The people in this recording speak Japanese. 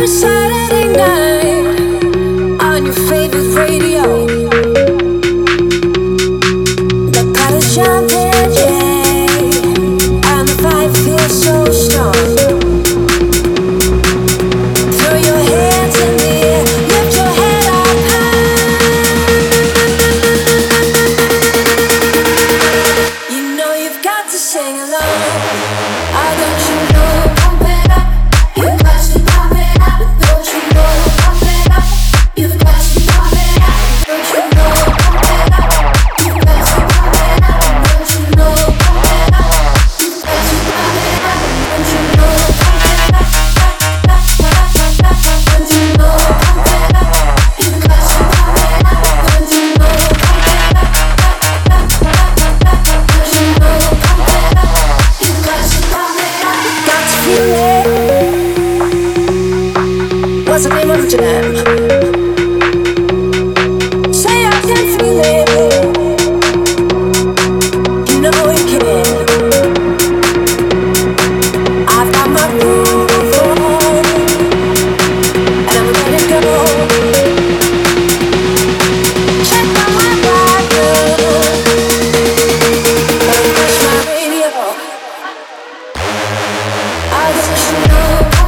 every Saturday night. What's the name of the jam? us know